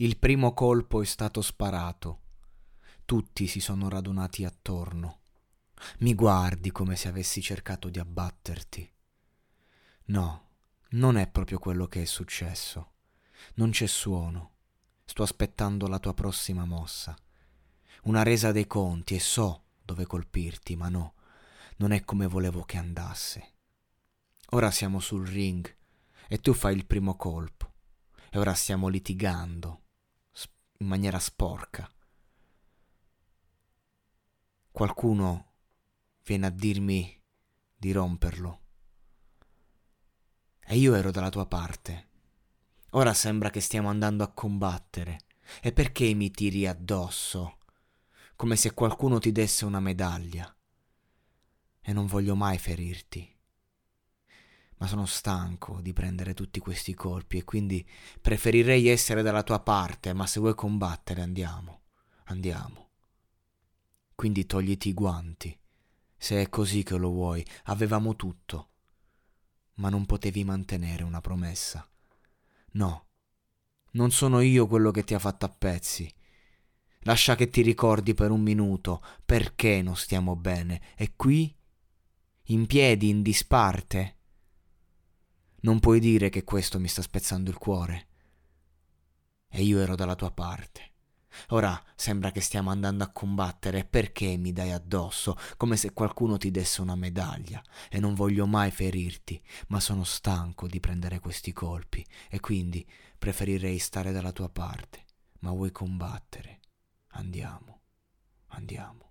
Il primo colpo è stato sparato. Tutti si sono radunati attorno. Mi guardi come se avessi cercato di abbatterti. No, non è proprio quello che è successo. Non c'è suono. Sto aspettando la tua prossima mossa. Una resa dei conti e so dove colpirti, ma no, non è come volevo che andasse. Ora siamo sul ring e tu fai il primo colpo e ora stiamo litigando in maniera sporca. Qualcuno viene a dirmi di romperlo. E io ero dalla tua parte. Ora sembra che stiamo andando a combattere. E perché mi tiri addosso? Come se qualcuno ti desse una medaglia. E non voglio mai ferirti. Ma sono stanco di prendere tutti questi colpi e quindi preferirei essere dalla tua parte, ma se vuoi combattere andiamo, andiamo. Quindi togliti i guanti se è così che lo vuoi, avevamo tutto. Ma non potevi mantenere una promessa. No, non sono io quello che ti ha fatto a pezzi. Lascia che ti ricordi per un minuto perché non stiamo bene. E qui, in piedi, in disparte. Non puoi dire che questo mi sta spezzando il cuore. E io ero dalla tua parte. Ora sembra che stiamo andando a combattere, perché mi dai addosso, come se qualcuno ti desse una medaglia, e non voglio mai ferirti, ma sono stanco di prendere questi colpi, e quindi preferirei stare dalla tua parte. Ma vuoi combattere? Andiamo, andiamo.